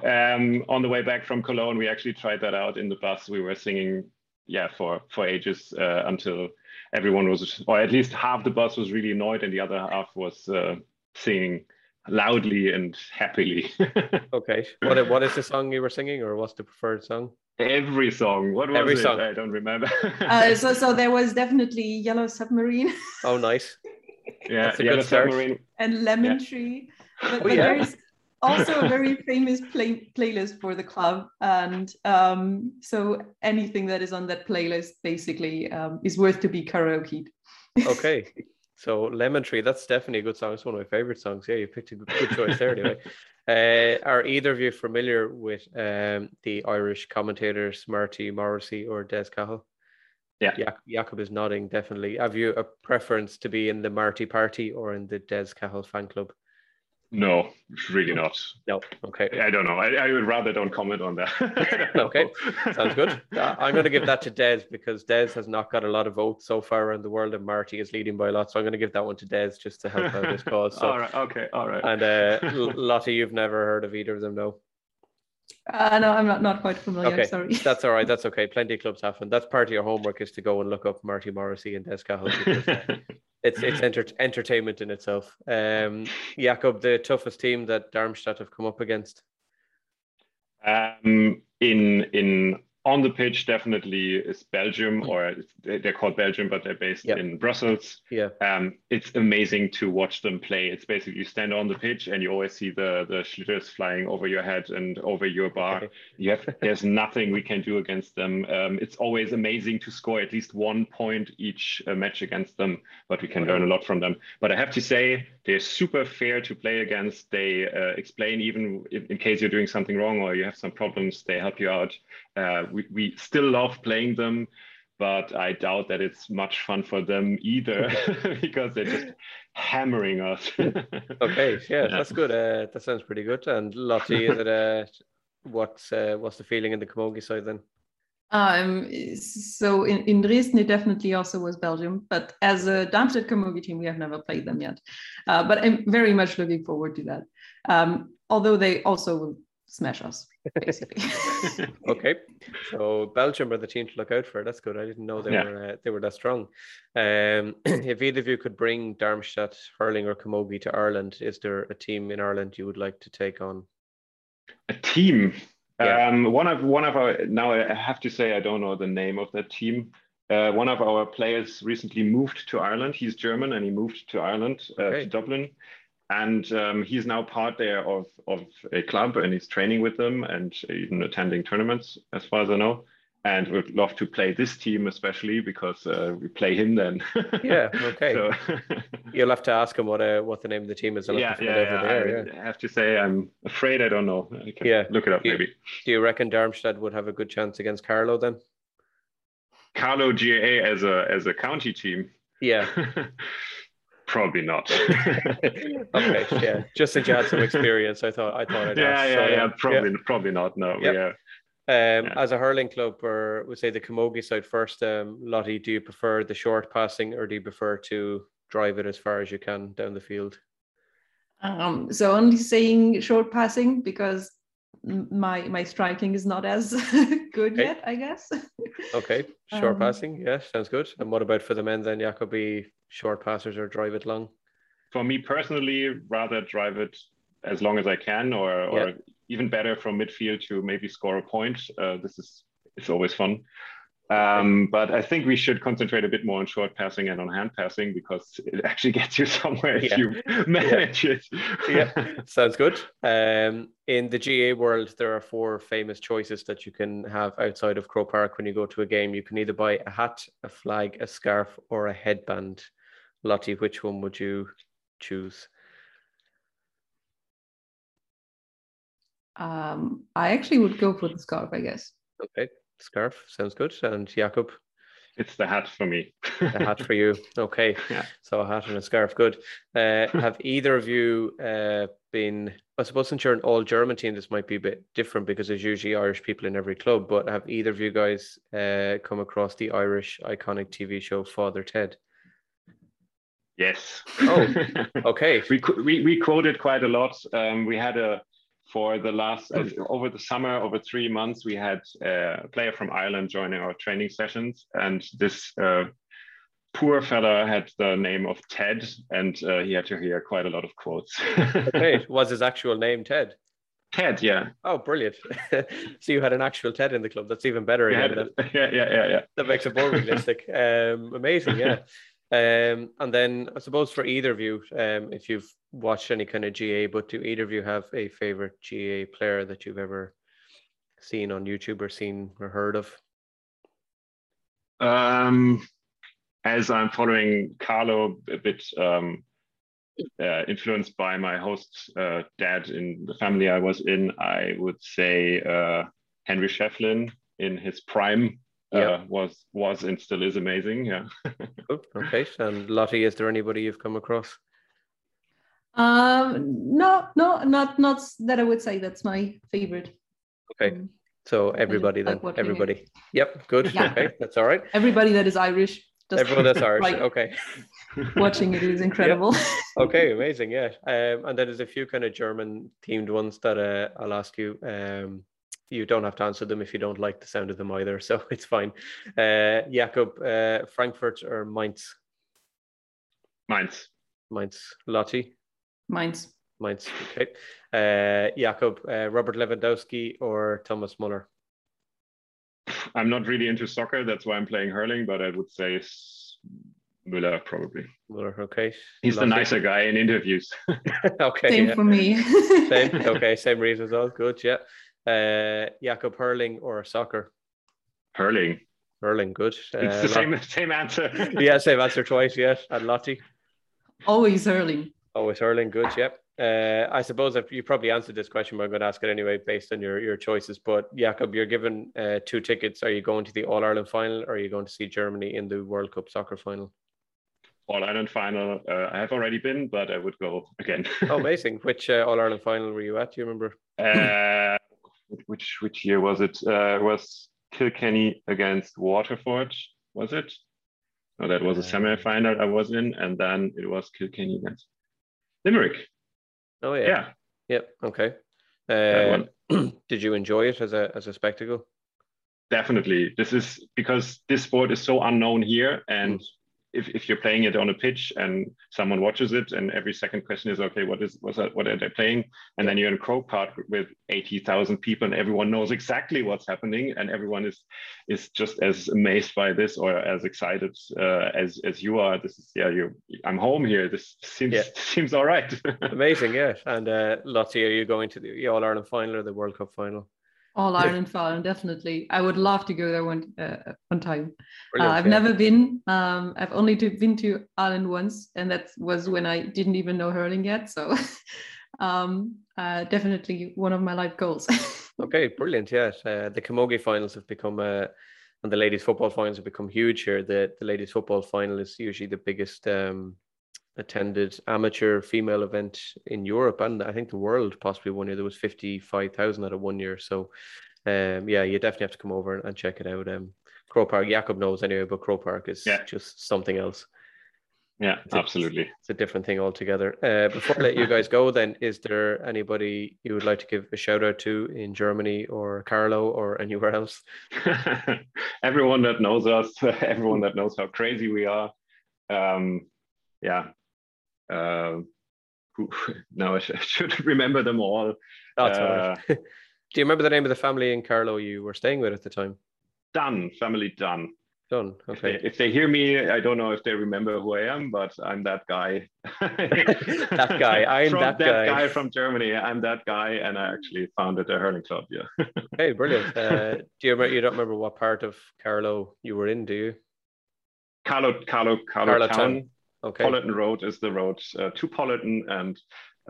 Speaker 2: um, on the way back from Cologne, we actually tried that out in the bus. We were singing, yeah, for for ages uh, until everyone was, or at least half the bus was really annoyed, and the other half was uh, singing loudly and happily. (laughs)
Speaker 1: okay, what what is the song you were singing, or what's the preferred song?
Speaker 2: Every song. What was Every it? Song. I don't remember.
Speaker 3: uh, (laughs) so so there was definitely Yellow Submarine.
Speaker 1: oh, nice. (laughs)
Speaker 2: Yeah, Yellow Submarine
Speaker 3: and Lemon yeah. Tree. But, oh, but yeah. there's also a very famous play- playlist for the club and um, so anything that is on that playlist basically um, is worth to be karaoke
Speaker 1: okay so lemon tree that's definitely a good song it's one of my favorite songs yeah you picked a good, good choice there anyway (laughs) uh, are either of you familiar with um, the irish commentators marty morrissey or des cahill
Speaker 2: yeah.
Speaker 1: Jakob is nodding definitely. Have you a preference to be in the Marty party or in the Des Cahill fan club?
Speaker 2: No, really not.
Speaker 1: No. Okay.
Speaker 2: I don't know. I, I would rather don't comment on that. (laughs)
Speaker 1: okay. Sounds good. Uh, I'm going to give that to Des because Des has not got a lot of votes so far around the world, and Marty is leading by a lot. So I'm going to give that one to Des just to help out this (laughs) cause. So,
Speaker 2: all right. Okay. All right.
Speaker 1: And uh, (laughs) Lottie, you've never heard of either of them, no?
Speaker 3: Uh, no, I'm not, not quite familiar.
Speaker 1: Okay,
Speaker 3: sorry.
Speaker 1: That's all right. (laughs) That's okay. Plenty of clubs happen. That's part of your homework is to go and look up Marty Morrissey and Des Cahill. (laughs) it's it's enter- entertainment in itself. Um, Jakob, the toughest team that Darmstadt have come up against.
Speaker 2: Um, in in on the pitch definitely is Belgium, mm. or they're called Belgium, but they're based yep. in Brussels.
Speaker 1: Yeah,
Speaker 2: um, it's amazing to watch them play. It's basically you stand on the pitch and you always see the the sliotars flying over your head and over your bar. Okay. You have there's nothing we can do against them. Um, it's always amazing to score at least one point each uh, match against them, but we can learn a lot from them. But I have to say they're super fair to play against. They uh, explain even in, in, case you're doing something wrong or you have some problems, they help you out. Uh, we, we still love playing them, but I doubt that it's much fun for them either (laughs) because they're just hammering us. (laughs)
Speaker 1: okay, yeah, yeah, that's good. Uh, that sounds pretty good. And Lottie, is it uh, what's uh, what's the feeling in the Camogie side then?
Speaker 3: Um, so in, in Dresden, it definitely also was Belgium, but as a Darmstadt Camogie team, we have never played them yet. Uh, but I'm very much looking forward to that. Um, although they also will smash us, basically. (laughs) (laughs)
Speaker 1: okay, so Belgium are the team to look out for. That's good. I didn't know they yeah. were uh, they were that strong. Um, (clears throat) if either of you could bring Darmstadt, hurling, or Camogie to Ireland, is there a team in Ireland you would like to take on?
Speaker 2: A team. Yeah. Um, one of one of our now I have to say I don't know the name of that team. Uh, one of our players recently moved to Ireland. He's German and he moved to Ireland, uh, okay. to Dublin. And um, he's now part there of, of a club and he's training with them and even attending tournaments, as far as I know. And would love to play this team, especially because uh, we play him then. (laughs)
Speaker 1: yeah, okay. So, (laughs) You'll have to ask him what uh, what the name of the team is.
Speaker 2: Yeah, yeah, yeah. There, yeah. I have to say, I'm afraid I don't know. I yeah, look it up
Speaker 1: do
Speaker 2: maybe.
Speaker 1: Do you reckon Darmstadt would have a good chance against Carlow then?
Speaker 2: Carlow GAA as a as a county team.
Speaker 1: Yeah. (laughs)
Speaker 2: Probably not. (laughs) (laughs)
Speaker 1: okay, yeah. Just since you had some experience, I thought I thought I'd
Speaker 2: yeah, ask. Yeah, so, yeah, Probably, yeah. probably not. No, yep. yeah.
Speaker 1: Um, yeah. As a hurling club, or we say the Camogie side first, um, Lottie, do you prefer the short passing, or do you prefer to drive it as far as you can down the field?
Speaker 3: Um, so only saying short passing because my my striking is not as (laughs) good okay. yet, I guess. (laughs)
Speaker 1: okay, short um, passing, yeah, sounds good. And what about for the men then, Jacobi? Short passers or drive it long?
Speaker 2: For me personally, rather drive it as long as I can, or or yeah. even better from midfield to maybe score a point. Uh, this is it's always fun. Um, but I think we should concentrate a bit more on short passing and on hand passing because it actually (laughs) gets you somewhere if yeah. you manage
Speaker 1: yeah. it. yeah, (laughs) sounds good. Um, in the GAA world, there are four famous choices that you can have outside of Croke Park when you go to a game. You can either buy a hat, a flag, a scarf, or a headband. Lottie, which one would you choose?
Speaker 3: Um, I actually would go for the scarf, I guess.
Speaker 1: Okay, scarf sounds good. And Jakob?
Speaker 2: It's the hat for me.
Speaker 1: the hat for you. (laughs) Okay. Yeah. So a hat and a scarf. Good. Uh, (laughs) have either of you uh, been, I suppose since you're an all German team, this might be a bit different because there's usually Irish people in every club, but have either of you guys uh, come across the Irish iconic TV show Father Ted?
Speaker 2: Yes.
Speaker 1: Oh, (laughs) okay.
Speaker 2: we, we, we quoted quite a lot. Um, we had a, for the last uh, over the summer over three months we had a player from ireland joining our training sessions. And this uh, poor fella had the name of ted. And uh, he had to hear quite a lot of quotes. (laughs)
Speaker 1: Okay was his actual name ted?
Speaker 2: Ted yeah.
Speaker 1: Oh brilliant. (laughs) So you had an actual ted in the club. That's even better (laughs)
Speaker 2: yeah yeah yeah yeah.
Speaker 1: that makes it more realistic. Um, amazing yeah um, and then I suppose for either of you, um, if you've watched any kind of GAA, but do either of you have a favorite GAA player that you've ever seen on YouTube or seen or heard of?
Speaker 2: Um, as I'm following Carlow a bit um, uh, influenced by my host uh, dad in the family I was in, I would say uh, Henry Shefflin in his prime uh, was was and still is amazing. Yeah. (laughs)
Speaker 1: Okay. And Lottie, is there anybody you've come across?
Speaker 3: Um, no, no, not not that I would say that's my favorite.
Speaker 1: Okay. Um, so everybody then, like everybody. Yep, good. Yeah. Okay, that's all right.
Speaker 3: Everybody that is Irish.
Speaker 1: Everyone that's (laughs) Irish. Like, okay.
Speaker 3: watching it is (laughs) incredible.
Speaker 1: Yep. Okay, amazing. Yeah. Um, and then there's a few kind of German themed ones that uh, I'll ask you. Um, you don't have to answer them if you don't like the sound of them either. (laughs) So it's fine. Uh, Jakob, uh, Frankfurt or Mainz?
Speaker 2: Mainz.
Speaker 1: Mainz. Lottie?
Speaker 3: Mainz.
Speaker 1: Mainz. Okay. Uh, Jakob, uh, Robert Lewandowski or Thomas Müller?
Speaker 2: I'm not really into soccer. That's why I'm playing hurling, but I would say Müller probably.
Speaker 1: Müller, okay.
Speaker 2: He's Lottie. the nicer guy in interviews. (laughs)
Speaker 1: okay.
Speaker 3: Same yeah. for me.
Speaker 1: same. (laughs) Okay. Same reason as well. Good. Yeah. Uh, Jakob hurling or soccer?
Speaker 2: Hurling.
Speaker 1: Hurling, good.
Speaker 2: It's uh, the same same answer. (laughs)
Speaker 1: yeah, same answer twice. Yes, and Lottie.
Speaker 3: Always hurling.
Speaker 1: Always hurling, good. Yep. Uh, I suppose if you probably answered this question, but I'm going to ask it anyway based on your, your choices. But Jakob, you're given uh, two tickets. Are you going to the All Ireland final or are you going to see Germany in the World Cup soccer final?
Speaker 2: All Ireland final. Uh, I have already been, but I would go again.
Speaker 1: oh, (laughs) amazing! Which uh, All Ireland final were you at? Do you remember?
Speaker 2: Which which year was it? Uh, was Kilkenny against Waterford? Was it? No, that was a semi-final I was in, and then it was Kilkenny against Limerick.
Speaker 1: Oh yeah. Yeah. Yep. Okay. Uh, (clears throat) did you enjoy it as a as a spectacle?
Speaker 2: Definitely. This is because this sport is so unknown here, and mm if, if you're playing it on a pitch and someone watches it and every second question is okay what is what's that, what are they playing? And then you're in Croke Park with 80,000 people and everyone knows exactly what's happening and everyone is is just as amazed by this or as excited uh, as as you are. This is yeah you I'm home here. This seems yeah. (laughs) seems all right. (laughs)
Speaker 1: Amazing yeah. And uh, Lottie are you going to the All Ireland final or the World Cup final
Speaker 3: all Ireland final, definitely. I would love to go there one uh, one time. Uh, I've yeah. never been. Um, I've only to, been to Ireland once, and that was when I didn't even know hurling yet. So, (laughs) um, uh, definitely one of my life goals. (laughs)
Speaker 1: okay, brilliant. Yes, uh, the Camogie finals have become, uh, and the ladies football finals have become huge here. The the ladies football final is usually the biggest. Um, attended amateur female event in Europe and I think the world possibly one year. There was 55,000 at a one year. So, um, yeah, you definitely have to come over and check it out. Um, Croke Park, Jakob knows anyway, but Croke Park is yeah. just something else.
Speaker 2: Yeah,
Speaker 1: it's
Speaker 2: absolutely.
Speaker 1: A, it's a different thing altogether. Uh, before I let you guys go, then, is there anybody you would like to give a shout out to in Germany or Carlow or anywhere else? (laughs)
Speaker 2: everyone that knows us, (laughs) everyone that knows how crazy we are. Um, yeah, uh, who (laughs) now I (laughs) should remember them all.
Speaker 1: That's uh, (laughs) Do you remember the name of the family in Carlow you were staying with at the time?
Speaker 2: Dunn, family Dunn.
Speaker 1: Dunn, okay.
Speaker 2: If they, if they, hear me, I don't know if they remember who I am, but I'm that guy.
Speaker 1: that guy, I'm that,
Speaker 2: that
Speaker 1: guy.
Speaker 2: guy. from Germany. I'm that guy, and I actually founded a hurling club. Yeah.
Speaker 1: hey, brilliant. Uh, do you remember? You don't remember what part of Carlow you were in, do you?
Speaker 2: Carlow, Carlow, Carlow, Carlow town. town.
Speaker 1: Okay.
Speaker 2: Pollerton Road is the road uh, to Pollerton, and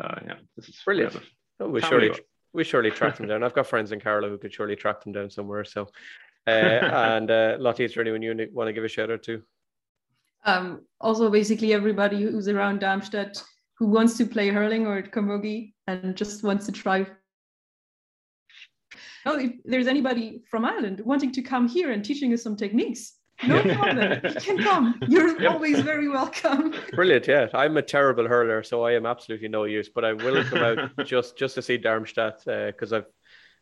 Speaker 2: uh, yeah, this is
Speaker 1: brilliant. Oh, we surely we surely track them (laughs) down. I've got friends in Carlow who could surely track them down somewhere. So, (laughs) uh, and uh, Lottie, is there anyone you want to give a shout out to?
Speaker 3: Um, also, basically everybody who's around Darmstadt who wants to play hurling or camogie and just wants to try. Oh, if there's anybody from Ireland wanting to come here and teaching us some techniques, no problem. You can come. (laughs) You're yep. always very welcome. (laughs)
Speaker 1: Brilliant. Yeah, I'm a terrible hurler, so I am absolutely no use. But I will come out (laughs) just just to see Darmstadt because uh, I've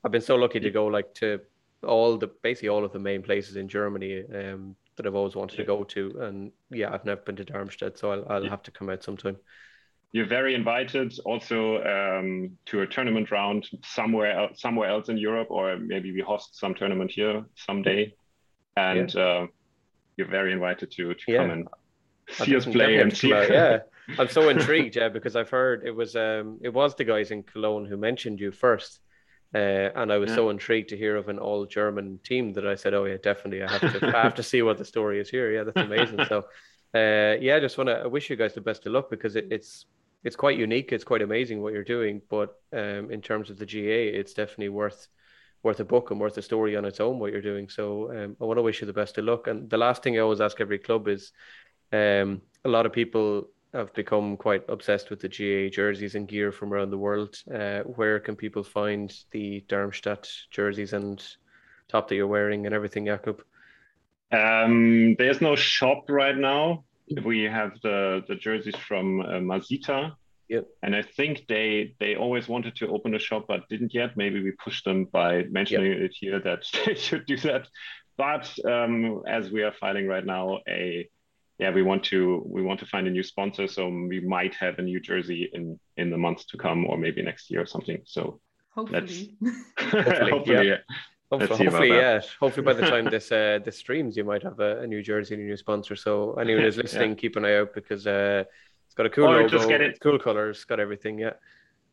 Speaker 1: I've been so lucky to go like to all the basically all of the main places in Germany um, that I've always wanted to go to, and yeah, I've never been to Darmstadt, so I'll I'll yeah. have to come out sometime.
Speaker 2: You're very invited also um, to a tournament round somewhere else, somewhere else in Europe, or maybe we host some tournament here someday. And yeah. uh, you're very invited to to yeah. come and see us play and see.
Speaker 1: yeah, (laughs) I'm so intrigued. Yeah, because I've heard it was um it was the guys in Cologne who mentioned you first. Uh, and I was yeah. so intrigued to hear of an all German team that I said, "Oh yeah, definitely, I have to, I have to see what the story is here." Yeah, that's amazing. so, uh, yeah, I just want to I wish you guys the best of luck because it, it's it's quite unique. It's quite amazing what you're doing. But um, in terms of the GAA, it's definitely worth worth a book and worth a story on its own what you're doing. So um, I want to wish you the best of luck. And the last thing I always ask every club is um, a lot of people have become quite obsessed with the GAA jerseys and gear from around the world. Uh, where can people find the Darmstadt jerseys and top that you're wearing and everything, Jakob?
Speaker 2: Um, there's no shop right now. We have the, the jerseys from uh, Mazita,
Speaker 1: Yep.
Speaker 2: And I think they they always wanted to open a shop but didn't yet. Maybe we pushed them by mentioning yep. it here that (laughs) they should do that. But um, as we are filing right now, a yeah, we want to we want to find a new sponsor, so we might have a new jersey in in the months to come, or maybe next year or something. So
Speaker 3: hopefully, (laughs) (laughs)
Speaker 2: hopefully, hopefully, yeah.
Speaker 1: Hopefully, hopefully yeah. Hopefully, by the time this uh, this streams, you might have a, a new jersey and a new sponsor. So anyone who's listening, yeah. keep an eye out because uh, got a cool or logo, just get it, cool colors, got everything. Yeah.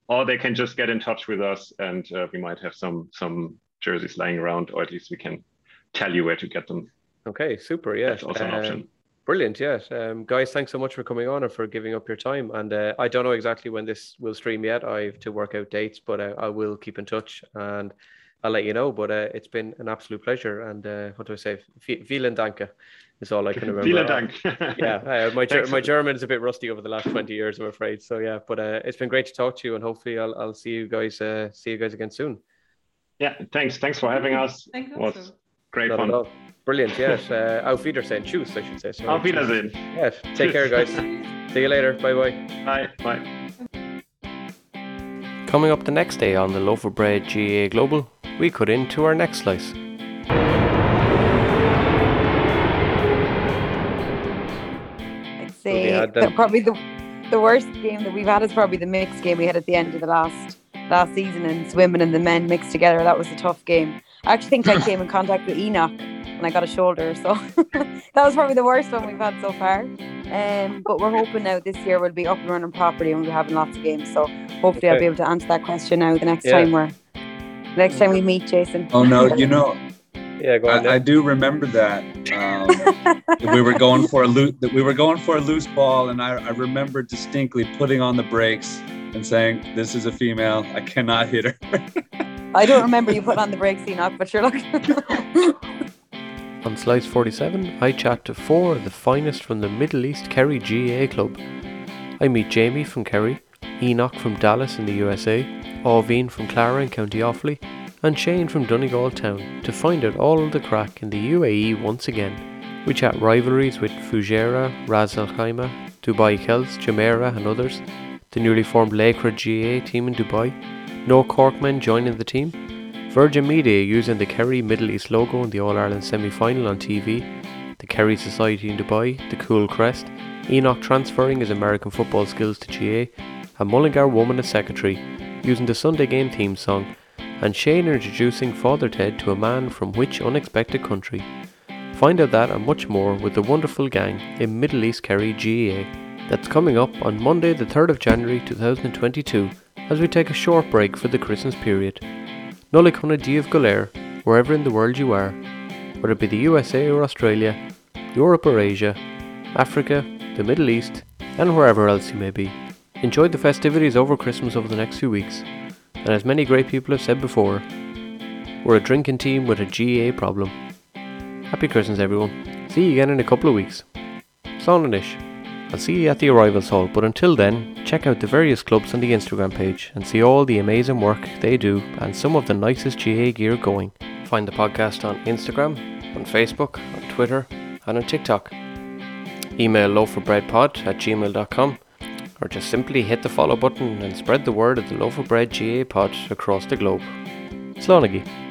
Speaker 2: Or they can just get in touch with us, and uh, we might have some some jerseys lying around, or at least we can tell you where to get them.
Speaker 1: Okay, super. Yeah,
Speaker 2: That's also an option.
Speaker 1: Um, brilliant. Yes, um, guys, thanks so much for coming on and for giving up your time. And uh, I don't know exactly when this will stream yet. I have to work out dates, but uh, I will keep in touch and I'll let you know. But uh, it's been an absolute pleasure. And uh, what do I say? Vielen Dank is all I can (laughs) remember.
Speaker 2: Vielen Dank. (laughs)
Speaker 1: yeah, uh, my my German is a bit rusty over the last twenty years, I'm afraid. So yeah, but uh, it's been great to talk to you, and hopefully I'll I'll see you guys uh, see you guys again soon.
Speaker 2: Yeah, thanks. Thanks for having us.
Speaker 3: Thank you. Was
Speaker 2: great Not fun.
Speaker 1: Brilliant. Yes. Uh, auf Wiedersehen. Tschüss, I should say.
Speaker 2: Sorry. Auf Wiedersehen.
Speaker 1: Yes. Take care, guys. see you later. Bye bye.
Speaker 2: Bye. Bye.
Speaker 1: Coming up the next day on the Loaf of Bread GAA Global, we cut into our next slice.
Speaker 4: I'd say probably the the worst game that we've had is probably the mixed game we had at the end of the last last season and swimming and the men mixed together. That was a tough game. I actually think I (laughs) came in contact with Enoch and I got a shoulder, so (laughs) that was probably the worst one we've had so far. Um, but we're hoping now this year we'll be up and running properly and we'll be having lots of games. So hopefully okay. I'll be able to answer that question now the next yeah. time we're next time we meet, Jason.
Speaker 5: Oh no, you (laughs) know.
Speaker 1: Yeah, go on.
Speaker 5: I, I do remember that. Um, we were going for a loose that we were going for a loose ball, and I, I remember distinctly putting on the brakes and saying, "This is a female. I cannot hit her."
Speaker 4: I don't remember you putting on the brakes, Enoch, but you're looking. (laughs)
Speaker 1: on Slice 47, I chat to four of the finest from the Middle East Kerry GAA club. I meet Jamie from Kerry, Enoch from Dallas in the USA, Oveen from Clara in County Offaly, and Shane from Donegal Town to find out all of the crack in the UAE once again. We chat rivalries with Fujairah, Ras Al Khaimah, Dubai Celts, Jumeirah, and others, the newly formed Lycra GAA team in Dubai, no Corkmen joining the team, Virgin Media using the Kerry Middle East logo in the All Ireland semi final on TV, the Kerry Society in Dubai, the cool crest, Enoch transferring his American football skills to GAA, and Mullingar Woman as secretary, using the Sunday game theme song and Shane introducing Father Ted to a man from which unexpected country. Find out that and much more with the wonderful gang in Middle East Kerry GAA. That's coming up on Monday, the 3rd of January 2022, as we take a short break for the Christmas period. Nullagh Div Golair, wherever in the world you are, whether it be the USA or Australia, Europe or Asia, Africa, the Middle East, and wherever else you may be. Enjoy the festivities over Christmas over the next few weeks and as many great people have said before, we're a drinking team with a GAA problem. Happy Christmas, everyone. See you again in a couple of weeks. Sonanish. I'll see you at the arrivals hall, but until then, check out the various clubs on the Instagram page and see all the amazing work they do and some of the nicest GAA gear going. Find the podcast on Instagram, on Facebook, on Twitter, and on TikTok. Email loafofbreadpod at gmail.com or just simply hit the follow button and spread the word of the Loaf of Bread GAA pod across the globe. Slánigi.